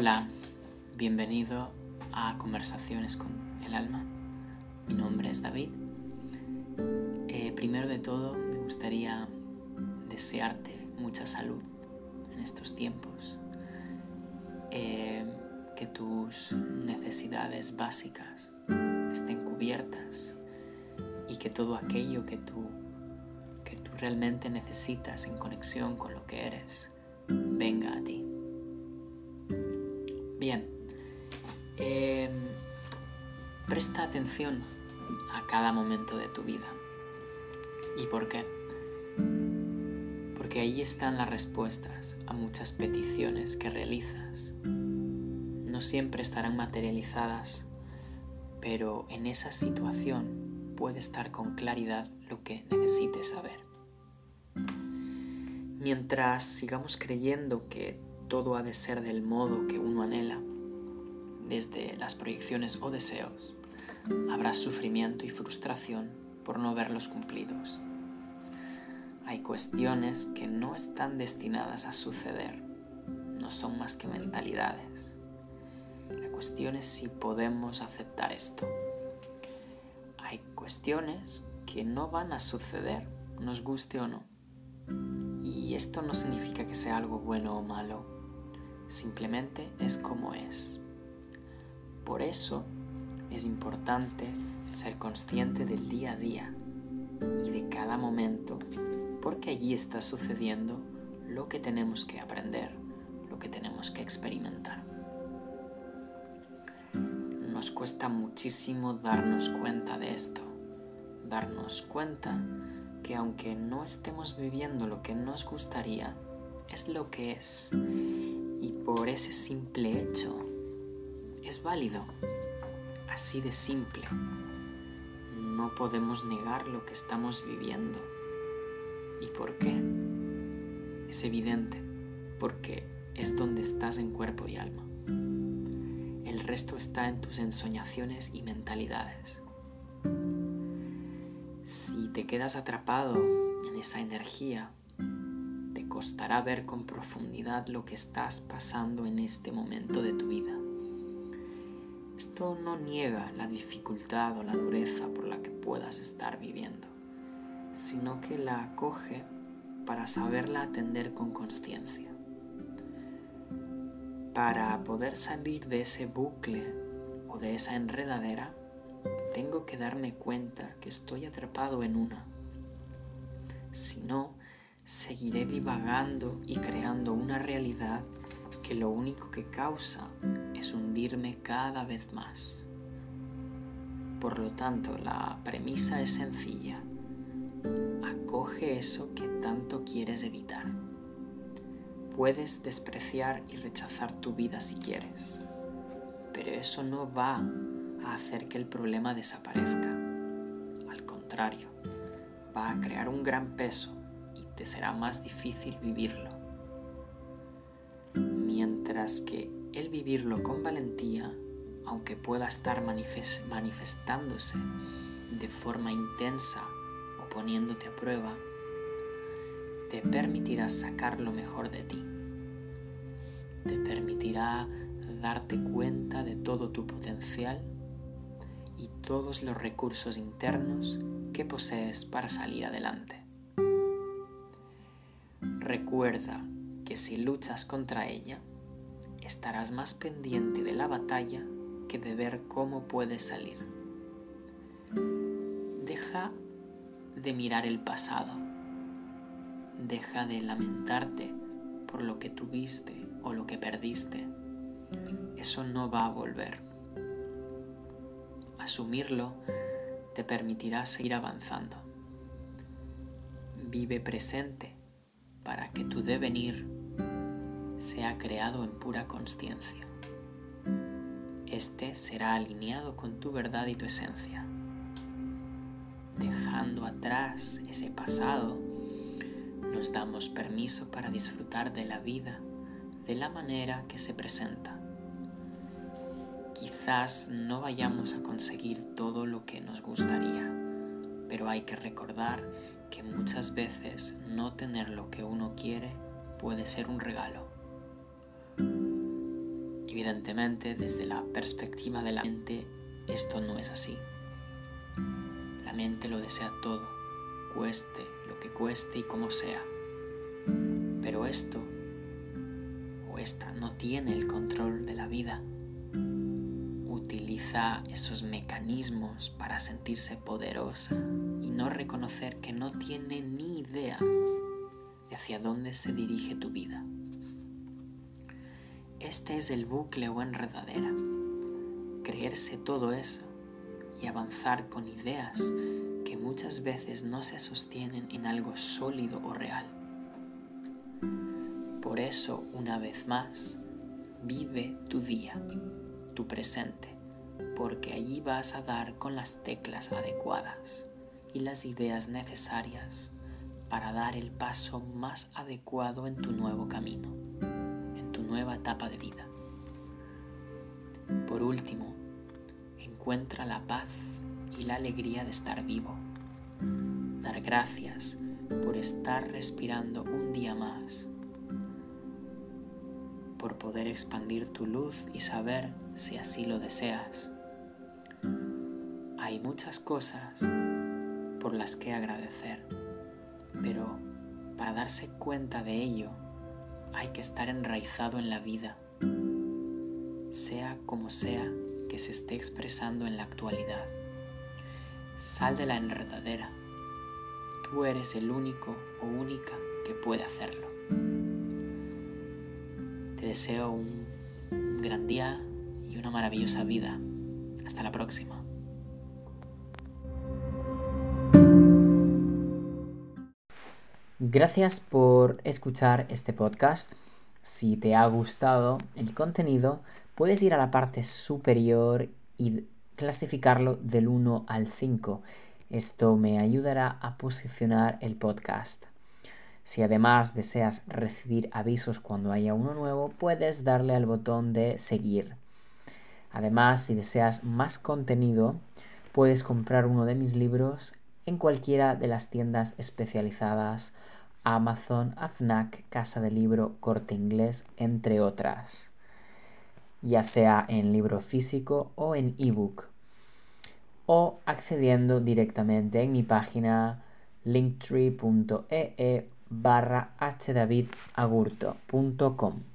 Hola, bienvenido a Conversaciones con el Alma. Mi nombre es David. Eh, primero de todo, me gustaría desearte mucha salud en estos tiempos. Eh, que tus necesidades básicas estén cubiertas y que todo aquello que tú, que tú realmente necesitas en conexión con lo que eres venga a ti. Bien, em, presta atención a cada momento de tu vida. ¿Y por qué? Porque ahí están las respuestas a muchas peticiones que realizas. No siempre estarán materializadas, pero en esa situación puede estar con claridad lo que necesites saber. Mientras sigamos creyendo que todo ha de ser del modo que uno anhela, desde las proyecciones o deseos, habrá sufrimiento y frustración por no verlos cumplidos. Hay cuestiones que no están destinadas a suceder, no son más que mentalidades. La cuestión es si podemos aceptar esto. Hay cuestiones que no van a suceder, nos guste o no. Y esto no significa que sea algo bueno o malo, simplemente es como es. Por eso es importante ser consciente del día a día y de cada momento, porque allí está sucediendo lo que tenemos que aprender, lo que tenemos que experimentar. Nos cuesta muchísimo darnos cuenta de esto, darnos cuenta que aunque no estemos viviendo lo que nos gustaría, es lo que es y por ese simple hecho es válido, así de simple. No podemos negar lo que estamos viviendo. ¿Y por qué? Es evidente, porque es donde estás en cuerpo y alma. El resto está en tus ensoñaciones y mentalidades. Si te quedas atrapado en esa energía, costará ver con profundidad lo que estás pasando en este momento de tu vida. Esto no niega la dificultad o la dureza por la que puedas estar viviendo, sino que la acoge para saberla atender con conciencia. Para poder salir de ese bucle o de esa enredadera, tengo que darme cuenta que estoy atrapado en una. Si no, seguiré divagando y creando una realidad que lo único que causa es hundirme cada vez más. Por lo tanto, la premisa es sencilla. Acoge eso que tanto quieres evitar. Puedes despreciar y rechazar tu vida si quieres, pero eso no va a hacer que el problema desaparezca. Al contrario, va a crear un gran peso será más difícil vivirlo. Mientras que el vivirlo con valentía, aunque pueda estar manifestándose de forma intensa o poniéndote a prueba, te permitirá sacar lo mejor de ti. Te permitirá darte cuenta de todo tu potencial y todos los recursos internos que posees para salir adelante. Recuerda que si luchas contra ella, estarás más pendiente de la batalla que de ver cómo puedes salir. Deja de mirar el pasado. Deja de lamentarte por lo que tuviste o lo que perdiste. Eso no va a volver. Asumirlo te permitirá seguir avanzando. Vive presente para que tu devenir sea creado en pura conciencia. Este será alineado con tu verdad y tu esencia. Dejando atrás ese pasado, nos damos permiso para disfrutar de la vida de la manera que se presenta. Quizás no vayamos a conseguir todo lo que nos gustaría, pero hay que recordar que muchas veces no tener lo que uno quiere puede ser un regalo. Evidentemente, desde la perspectiva de la mente, esto no es así. La mente lo desea todo, cueste lo que cueste y como sea. Pero esto o esta no tiene el control de la vida. Esos mecanismos para sentirse poderosa y no reconocer que no tiene ni idea de hacia dónde se dirige tu vida. Este es el bucle o enredadera. Creerse todo eso y avanzar con ideas que muchas veces no se sostienen en algo sólido o real. Por eso, una vez más, vive tu día, tu presente, porque allí vas a dar con las teclas adecuadas y las ideas necesarias para dar el paso más adecuado en tu nuevo camino nueva etapa de vida. Por último, encuentra la paz y la alegría de estar vivo. Dar gracias por estar respirando un día más. Poder expandir tu luz y saber si así lo deseas. Hay muchas cosas por las que agradecer, pero para darse cuenta de ello hay que estar enraizado en la vida, sea como sea que se esté expresando en la actualidad. Sal de la enredadera. Tú eres el único o única que puede hacerlo. Deseo un, gran día y una maravillosa vida. Hasta la próxima. Gracias por escuchar este podcast. Si te ha gustado el contenido, puedes ir a la parte superior y clasificarlo del 1 al 5. Esto me ayudará a posicionar el podcast. Si además deseas recibir avisos cuando haya uno nuevo, puedes darle al botón de seguir. Además, si deseas más contenido, puedes comprar uno de mis libros en cualquiera de las tiendas especializadas Amazon, AFNAC, Casa de Libro, Corte Inglés, entre otras, ya sea en libro físico o en ebook, o accediendo directamente en mi página linktree.ee barra hdavidagurto.com.